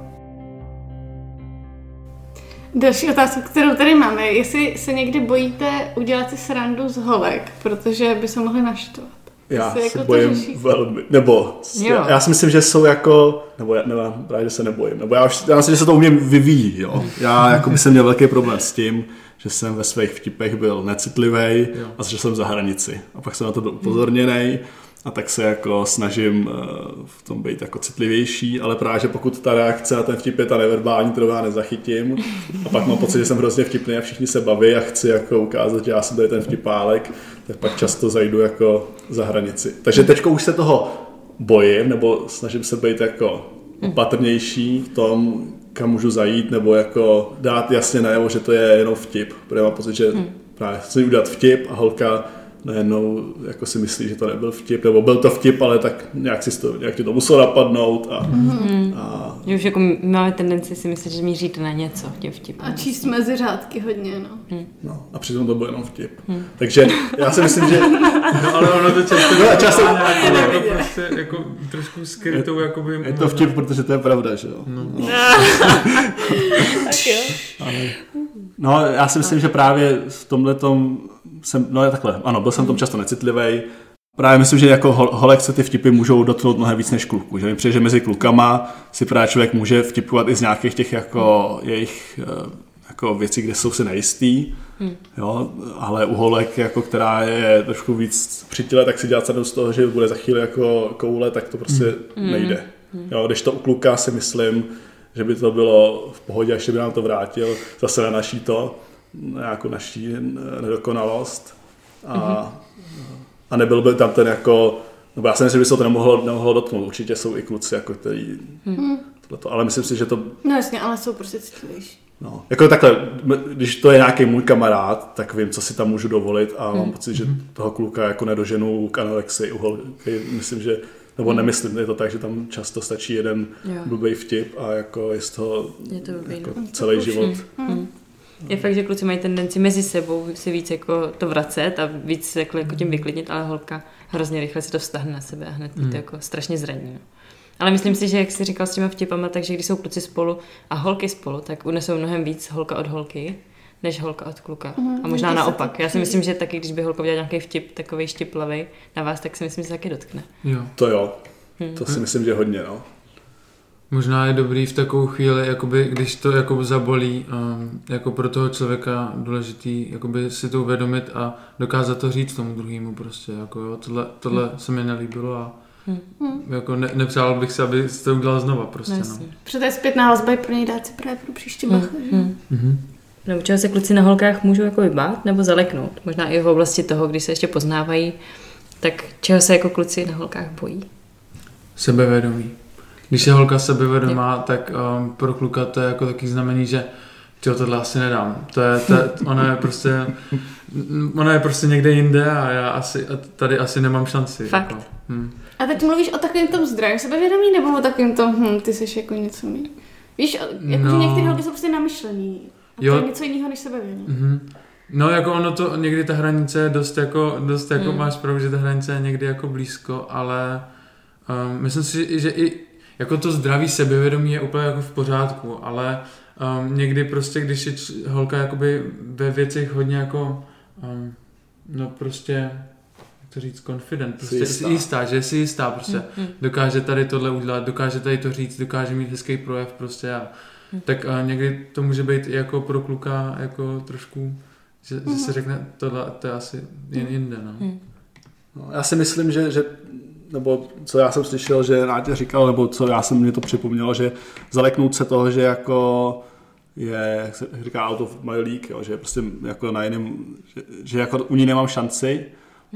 Speaker 1: Další otázka, kterou tady máme, je, jestli se někdy bojíte udělat si srandu z holek, protože by se mohli naštvat.
Speaker 3: Já
Speaker 1: Jestli
Speaker 3: se
Speaker 1: jako
Speaker 3: bojím
Speaker 1: řešíte.
Speaker 3: velmi, nebo
Speaker 2: Jo.
Speaker 3: já, já si myslím, že jsou jako, nebo já, nebo právě, že se nebojím, nebo já, už, já myslím, že se to u mě vyvíjí, jo. Já jako by jsem měl velký problém s tím, že jsem ve svých vtipech byl necitlivý a že jsem za hranici. A pak jsem na to byl upozorněný a tak se jako snažím eh, v tom být jako citlivější, ale právě, že pokud ta reakce na ten vtip je ta neverbální, kterou já nezachytím, a pak mám pocit, že jsem hrozně vtipný a všichni se baví a chci jako ukázat, že já jsem tady ten vtipálek, tak pak často zajdu jako za hranici. Takže teď už se toho bojím, nebo snažím se být jako opatrnější v tom, kam můžu zajít, nebo jako dát jasně najevo, že to je jenom vtip, protože mám pocit, že právě chci udělat vtip a holka najednou jako si myslí, že to nebyl vtip, nebo byl to vtip, ale tak nějak, si to, nějak ti to muselo napadnout a, a
Speaker 2: Že už jako máme tendenci si myslet, že míříte na něco tím vtipem.
Speaker 1: A číst mezi řádky hodně, no.
Speaker 3: No, a přitom to byl jenom vtip. Takže já si myslím, že
Speaker 4: No ale ono to často
Speaker 3: No, často-
Speaker 4: má nějakou jako, prostě, jako trošku skrytou, jakoby...
Speaker 3: je to vtip, protože to je pravda, že jo.
Speaker 4: No.
Speaker 3: No.
Speaker 2: Tak jo.
Speaker 3: No, já si myslím, že právě v tomhle tom jsem, no je takhle, ano, byl jsem v tom často necitlivý. Právě myslím, že jako hol- holek se ty vtipy můžou dotknout mnohem víc než kluků. Že mi přijde, že mezi klukama si právě člověk může vtipovat i z nějakých těch jako jejich eh, jako věcí, kde jsou si nejistý. Jo, ale u holek, jako, která je trošku víc při těle, tak si dělat sadu z toho, že bude za chvíli jako koule, tak to prostě nejde. Jo, když to u kluka si myslím, že by to bylo v pohodě, až by nám to vrátil, zase na naší to, nějakou naší nedokonalost. A, a nebyl by tam ten jako, nebo já si myslím, že by se to nemohlo, nemohlo dotknout. Určitě jsou i kluci, jako který tohleto, ale myslím si, že to
Speaker 1: No jasně, ale jsou prostě citlivější.
Speaker 3: No, jako takhle, když to je nějaký můj kamarád, tak vím, co si tam můžu dovolit a mám pocit, že toho kluka jako nedoženu k anorexii u holky. Myslím, že, nebo nemyslím, je to tak, že tam často stačí jeden
Speaker 2: Jo.
Speaker 3: blbý vtip a jako je z toho
Speaker 2: Je to blbý,
Speaker 3: jako
Speaker 2: no.
Speaker 3: celý život.
Speaker 2: Je fakt, že kluci mají tendenci mezi sebou si víc jako to vracet a víc se jako, jako tím vyklidnit, ale holka hrozně rychle si to vztahne na sebe a hned je to jako strašně zraní. No. Ale myslím si, že jak jsi říkal s těma vtipama, takže když jsou kluci spolu a holky spolu, tak unesou mnohem víc holka od holky, než holka od kluka. A možná naopak. Já si myslím, že taky, když by holka udělala nějaký vtip, takový štiplavý na vás, tak si myslím, že se taky dotkne.
Speaker 4: Jo.
Speaker 3: To jo, to si myslím, že hodně, no.
Speaker 4: Možná je dobrý v takovou chvíli, jakoby, když to jako zabolí, um, jako pro toho člověka důležitý jakoby si to uvědomit a dokázat to říct tomu druhému prostě. Jako, jo, tohle, tohle se mi nelíbilo a jako ne, nepřál bych si, aby to udělal znova prostě.
Speaker 2: No,
Speaker 4: No.
Speaker 1: Protože to je zpětná je pro něj dát si právě pro příště bacha. že?
Speaker 2: Hmm.
Speaker 4: Mhm.
Speaker 2: nebo čeho se kluci na holkách můžou jako vybát nebo zaleknout. Možná i v oblasti toho, když se ještě poznávají, tak čeho se jako kluci na holkách bojí?
Speaker 4: Sebevědomí. Když je holka sebevědomá, tak um, pro kluka to je jako taky znamení, že ty tohle asi nedám. To je, to je, ona je prostě, ona je prostě někde jinde a já asi, a tady asi nemám šanci.
Speaker 2: Fakt?
Speaker 4: Jako. Hm.
Speaker 1: A teď mluvíš o takovém tom zdravém sebevědomí, nebo o takovém tom, hm, ty jsi jako něco mý. Víš, jako
Speaker 4: No.
Speaker 1: některé holky jsou prostě namyšlený. A
Speaker 4: Jo.
Speaker 1: to je něco jiného než sebevědomí.
Speaker 4: Mhm. No jako ono to, někdy ta hranice je dost jako, dost jako
Speaker 2: Hmm.
Speaker 4: máš pravdu, že ta hranice je někdy jako blízko, ale um, myslím si, že i jako to zdravý sebevědomí je úplně jako v pořádku, ale um, někdy prostě, když je holka jakoby ve věcech hodně jako, um, no prostě, jak to říct, confident, prostě
Speaker 3: jistá.
Speaker 4: jistá. jistá, že si jistá prostě,
Speaker 2: Hmm.
Speaker 4: dokáže tady tohle udělat, dokáže tady to říct, dokáže mít hezký projev prostě a
Speaker 2: Hm.
Speaker 4: tak uh, někdy to může být i jako pro kluka jako trošku, že, že
Speaker 1: Mhm.
Speaker 4: se řekne tohle, to je asi jen jinde, no.
Speaker 2: Hmm.
Speaker 3: No, já si myslím, že, že nebo co já jsem slyšel, že Nátě říkal, nebo co já jsem mě to připomnělo, že zaleknout se toho, že jako je, jak se říká, out of my league, jo, že je prostě jako na jiném, že, že jako u ní nemám šanci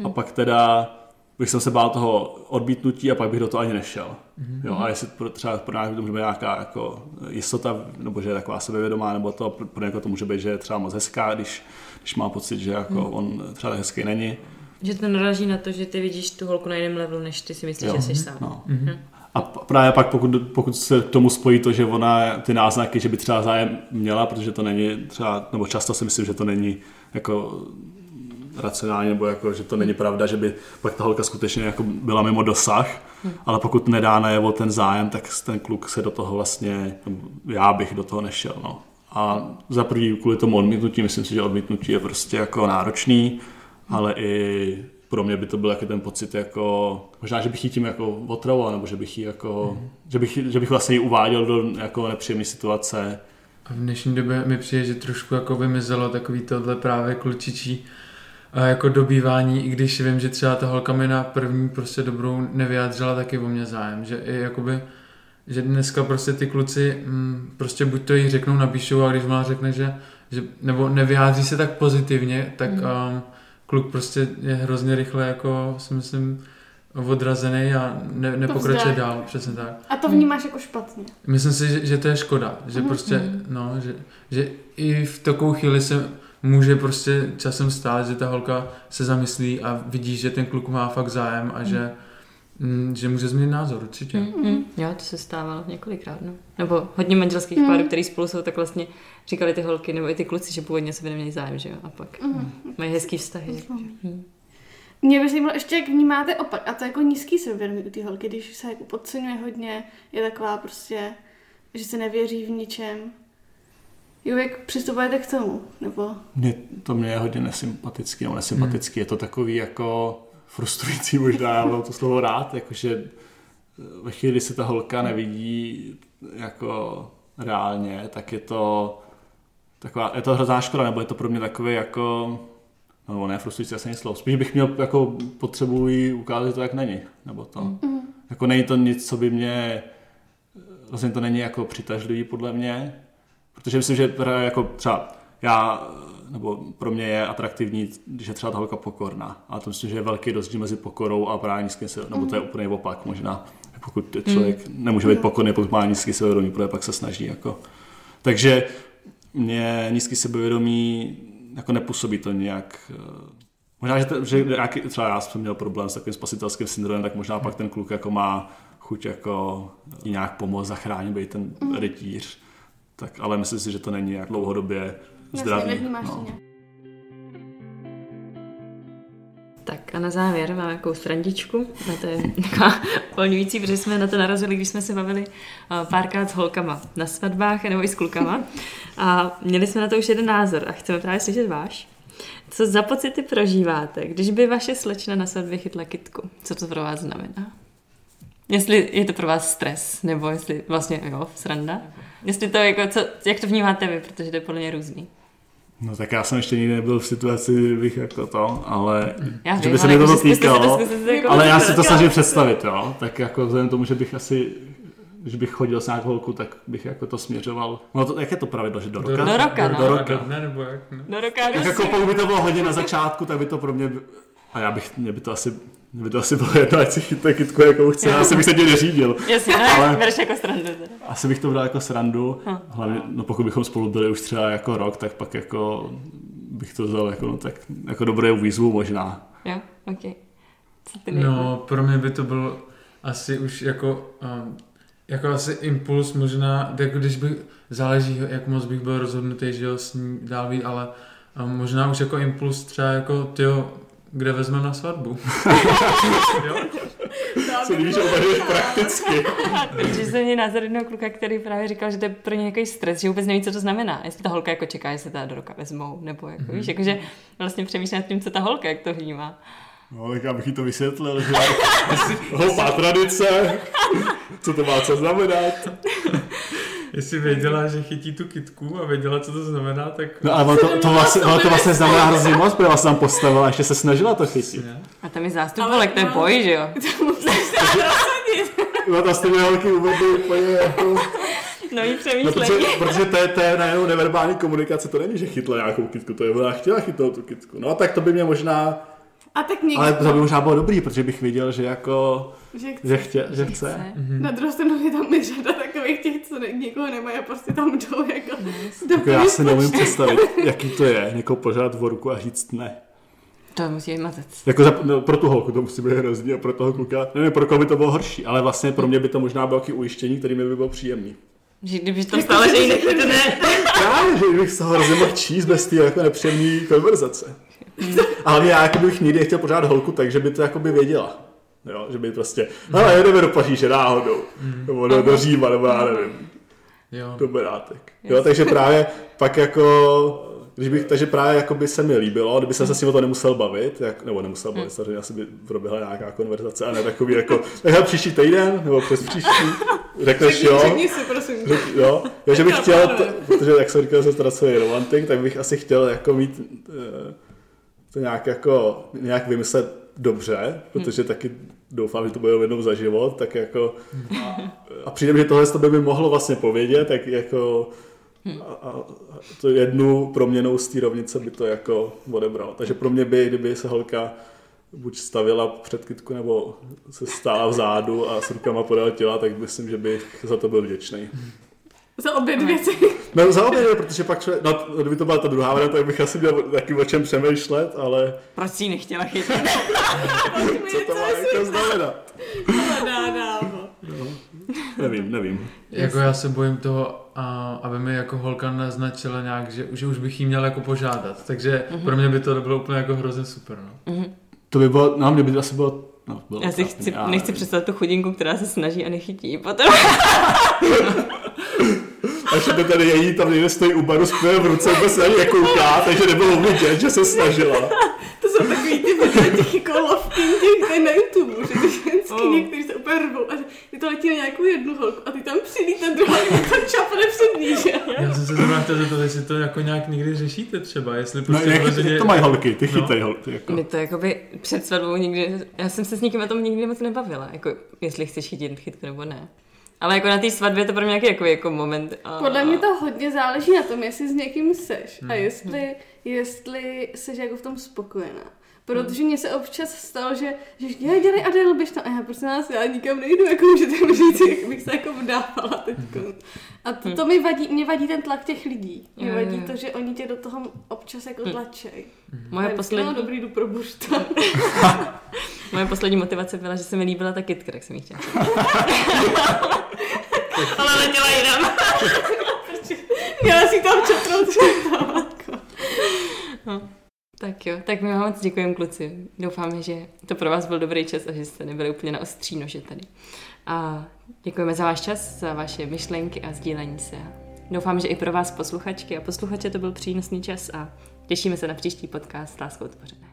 Speaker 3: a pak teda bych jsem se bál toho odmítnutí a pak bych do toho ani nešel.
Speaker 4: Mhm.
Speaker 3: Jo, a jestli pro, třeba pro nás to může být nějaká jako jistota, nebo že je taková sebevědomá, nebo to pro, někoho to může být, že je třeba moc hezká, když, když má pocit, že jako on třeba hezký není.
Speaker 2: Že to naráží na to, že ty vidíš tu holku na jiném levelu, než ty si myslíš,
Speaker 3: Jo.
Speaker 2: že jsi sám.
Speaker 3: No.
Speaker 4: Mhm.
Speaker 3: A p- právě pak, pokud, pokud se k tomu spojí to, že ona ty náznaky, že by třeba zájem měla, protože to není třeba, nebo často si myslím, že to není jako racionální, nebo jako, že to není pravda, že by pak ta holka skutečně jako byla mimo dosah, ale pokud nedá najevo ten zájem, tak ten kluk se do toho vlastně, já bych do toho nešel. No. A za prvý kvůli tomu odmítnutí, myslím si, že odmítnutí je prostě jako náročný, ale i pro mě by to byl jaký ten pocit jako, možná, že bych ji tím jako otravoval, nebo že bych ji jako, že bych, že bych vlastně ji uváděl do jako nepříjemné situace.
Speaker 4: A v dnešní době mi přijde, že trošku jako vymizelo takový tohle právě klučičí a jako dobývání, i když vím, že třeba ta holka mi na první prostě dobrou nevyjádřila taky o mě zájem, že i jakoby, že dneska prostě ty kluci mm, prostě buď to jí řeknou, napíšou a když ona řekne, že, že nebo nevyjádří se tak pozitivně, tak
Speaker 2: Mm.
Speaker 4: um, kluk prostě je hrozně rychle jako si myslím odrazený a ne, nepokračuje dál, přesně tak.
Speaker 1: A to vnímáš jako špatně.
Speaker 4: Myslím si, že, že to je škoda, že
Speaker 1: Mhm.
Speaker 4: prostě,
Speaker 2: Mhm.
Speaker 4: no, že, že i v takovou chvíli se může prostě časem stát, že ta holka se zamyslí a vidí, že ten kluk má fakt zájem a že, mm, že může změnit názor, určitě.
Speaker 2: Mm, mm. Jo, to se stávalo několikrát, no. Nebo hodně manželských
Speaker 1: Mm.
Speaker 2: párů, který spolu jsou, tak vlastně říkali ty holky nebo i ty kluci, že původně se by neměli zájem, že jo, a pak
Speaker 1: Mhm.
Speaker 2: mají hezký vztahy. Mm.
Speaker 1: Mě by zajímalo ještě, jak vnímáte opak, a to jako nízký sebevědomí u té holky, když se jako podceňuje hodně, je taková prostě, že se nevěří v ničem. Jo, jak přistupujete k tomu? Nebo...
Speaker 3: Mě, to mě je hodně nesympatický, nebo nesympatický, je to takový jako frustrující možná, já mám to slovo rád, jakože ve chvíli, kdy se ta holka nevidí jako reálně, tak je to taková, je to hrozná škoda, nebo je to pro mě takový jako, no nebo ne, frustrující asi není slovo, spíš bych měl jako potřebu jí ukázat, že to jak není, nebo to.
Speaker 1: Mhm.
Speaker 3: Jako není to nic, co by mě, vlastně to není jako přitažlivý podle mě, protože myslím, že jako třeba já, nebo pro mě je atraktivní, když je třeba ta holka pokorná. A to myslím, že je velký rozdíl mezi pokorou a právě nízkým se, nebo to je úplně opak možná. Pokud člověk nemůže být pokorný, pokud má nízký sebevědomí, protože pak se snaží jako. Takže mě nízký sebevědomí jako nepůsobí to nějak eh, Možná, že, to, že nějaký, třeba já jsem měl problém s takovým spasitelským syndromem, tak možná pak ten kluk jako má chuť jako jí nějak pomoct, zachránit, být ten rytíř. Tak, ale myslím si, že to není jak dlouhodobě
Speaker 1: Jasně, to
Speaker 3: no.
Speaker 2: Tak a na závěr máme takovou srandičku. A to je taková volňující, protože jsme na to narazili, když jsme se bavili eh, párkrát s holkama na svatbách nebo i s klukama. A měli jsme na to už jeden názor a chceme právě slyšet váš. Co za pocity prožíváte, když by vaše slečna na svatbě chytla kitku? Co to pro vás znamená? Jestli je to pro vás stres, nebo jestli vlastně, jo, sranda. Jestli to jako, co, jak to vnímáte vy, protože to je podle mě různý.
Speaker 3: No tak já jsem ještě nikdy nebyl v situaci, kdy bych jako to, ale
Speaker 2: Já
Speaker 3: že by se to
Speaker 2: jako, to-
Speaker 3: týkalo.
Speaker 2: jako
Speaker 3: Ale já si to snažím představit, jo. Tak jako vzhledem k tomu, že bych asi když bych chodil s nějakou holku, tak bych jako to směřoval. No to, jak je to pravidlo, že do roka?
Speaker 2: Do roka, no.
Speaker 3: Do roka.
Speaker 4: Ne, nebo jak? Ne?
Speaker 2: Do roka,
Speaker 3: Tak jako pokud by to bylo hodně na začátku, tak by to pro mě... A já bych, mě by to asi, mě by to asi bylo jedno, ať si chytne kytku, jakou chce, já asi bych se tím neřídil.
Speaker 2: Jasně, ne,
Speaker 3: Ale-
Speaker 2: Ale... bereš jako strandu teda.
Speaker 3: Asi bych to bral jako srandu,
Speaker 2: Hm.
Speaker 3: hlavně, no pokud bychom spolu byli už třeba jako rok, tak pak jako bych to vzal jako, no, tak, jako dobrou výzvu možná.
Speaker 2: Jo, ok. Co ty nejde?
Speaker 4: No, pro mě by to byl asi už jako, um, jako asi impuls možná, jako když bych, záleží, jak moc bych byl rozhodnutý, že jo, s ní dál být, ale um, možná už jako impuls třeba jako, tyjo, kde vezmeme na svatbu. jo?
Speaker 3: Co když uvažuješ prakticky?
Speaker 2: Protože jsem měl názor jednoho kluka, který právě říkal, že to je pro ně nějaký stres, že vůbec neví, co to znamená. Jestli ta holka jako čeká, že se teda do roka vezmou, nebo jako,
Speaker 3: Mhm.
Speaker 2: víš, jakože vlastně přemýšlí nad tím, co ta holka, jak to vnímá.
Speaker 3: No, tak já bych jí to vysvětlil, že hloupá tradice, co to má co znamenat.
Speaker 4: Jestli věděla, že chytí tu kitku a věděla, co to znamená, tak...
Speaker 3: No ale to, to, vlastně, ono to vlastně znamená hrozně moc, protože vás tam postavila a ještě se snažila to chytit.
Speaker 4: Ne?
Speaker 2: A tam je zástup
Speaker 1: Ale
Speaker 2: to je
Speaker 1: no.
Speaker 2: boj, že jo?
Speaker 3: No to jste mě holky uvedli úplně jako...
Speaker 2: Nový
Speaker 3: No, protože,
Speaker 2: přemýšlení.
Speaker 3: protože to je, to je najednou neverbální komunikace, to není, že chytla nějakou kytku, to je ona chtěla chytnout tu kytku. No tak to by mě možná,
Speaker 1: A tak někdo,
Speaker 3: ale to by možná bylo dobrý, protože bych viděl, že jako,
Speaker 1: že chce.
Speaker 3: že, chtě, že chce.
Speaker 1: Na druhou stranu je tam i řada takových těch, co ne, někoho nemají a prostě tam jdou jako do
Speaker 3: Jako já si neumím představit, jaký to je, někoho požádat v ruku a říct ne.
Speaker 2: To musí být mazec.
Speaker 3: Jako za, no, pro tu holku to musí být hrozný a pro toho kluka, nevím, pro koho by to bylo horší, ale vlastně pro mě by to možná bylo taky ujištění, který mi by bylo příjemný.
Speaker 2: Že kdyby tam stále, že jí nechytne.
Speaker 3: Právě, že bych z toho hrozně mohl číst bez té jako nepříjemné konverzace. A hlavně já jako bych nikdy nechtěl pořád holku, takže by to jako by věděla. Jo, že by prostě, hele, jedeme do Paříže náhodou, nebo do, do Říma, nebo já nevím,
Speaker 4: Jo.
Speaker 3: do Benátek. Jo, takže právě pak jako, když bych, takže právě jako by se mi líbilo, kdyby jsem se s ním o to nemusel bavit, jak, nebo nemusel bavit, samozřejmě asi by proběhla nějaká konverzace, a ne takový jako, tak příští týden, nebo přes příští, řekneš
Speaker 1: Řekni,
Speaker 3: jo,
Speaker 1: řekni si, prosím.
Speaker 3: Řek, jo, já, že bych chtěl, to, protože jak jsem říkal, že teda celý romantik, tak bych asi chtěl jako mít eh, to nějak jako, nějak vymyslet dobře, protože taky doufám, že to bude jednou za život, tak jako a, a přijde mi, že tohle to by mi mohlo vlastně povědět, tak jako a, a, a to jednu proměnou z té rovnice by to jako odebral. Takže pro mě by, kdyby se holka buď stavila před kytku, nebo se stála vzadu a s rukama podél těla, tak myslím, že bych za to byl vděčný.
Speaker 1: Za obě dvě věci.
Speaker 3: No za obě, dvě, protože pak člověk, no kdyby to byla ta druhá varianta, tak bych asi měl taky o čem přemýšlet, ale
Speaker 2: Proč si ji nechtěla chytit?
Speaker 3: co to má jako znamenat?
Speaker 1: Dá, dá,
Speaker 3: Nevím, nevím.
Speaker 4: Jako já se bojím toho, a, aby mi jako holka naznačila nějak, že, že už bych jí měl jako požádat. Takže
Speaker 2: Mhm.
Speaker 4: pro mě by to bylo úplně jako hrozně super. No.
Speaker 3: To by bylo, no mě by to asi bylo, no, bylo
Speaker 2: Já si chci, nechci představit tu chudinku, která se snaží a nechytí. Potom
Speaker 3: Až to tady její tam někde stojí u baru s v ruce, vůbec na ní nekouká, takže nebylo vidět, že se snažila.
Speaker 1: To jsou takový ty videa těch jako tady na YouTube, že ty ženský
Speaker 2: Oh.
Speaker 1: někteří se úplně rvou a je to letí na nějakou jednu holku a ty tam přijde ten druhý a tam čapne před ní, že?
Speaker 4: Já jsem se zrovna chtěl zeptat, jestli to jako nějak někdy řešíte třeba, jestli
Speaker 3: No,
Speaker 4: prostě
Speaker 3: jak,
Speaker 4: vyloženě-
Speaker 3: to mají holky, ty
Speaker 4: No.
Speaker 3: chytají holky. Jako.
Speaker 2: mi to jakoby před svatbou nikdy, já jsem se s nikým o tom nikdy moc nebavila, jako jestli chceš chytit chytku nebo ne. Ale jako na té svatbě je to pro mě nějaký jako, jako moment. A...
Speaker 1: Podle mě to hodně záleží na tom, jestli s někým seš a jestli, jestli seš jako v tom spokojená. Protože mně se občas stalo, že, že já dělej Adele, běž tam. A já prostě nás, já nikam nejdu, jako můžete mi říct, jak bych se jako vdávala teď. A to, to mi vadí, mě vadí ten tlak těch lidí. Mě
Speaker 2: Jo,
Speaker 1: vadí to, že oni tě do toho občas jako tlačej.
Speaker 2: Moje
Speaker 1: já No,
Speaker 2: poslední,
Speaker 1: dobrý, jdu pro
Speaker 2: moje poslední motivace byla, že se mi líbila ta kytka, tak jsem ji chtěla. Ale letěla jinam.
Speaker 1: Měla si tam četnout
Speaker 2: Tak jo, tak my vám moc děkujeme kluci. Doufáme, že to pro vás byl dobrý čas a že jste nebyli úplně na ostří nože tady. A děkujeme za váš čas, za vaše myšlenky a sdílení se. Doufám, že i pro vás posluchačky a posluchače to byl přínosný čas a těšíme se na příští podcast s Láskou tvořené.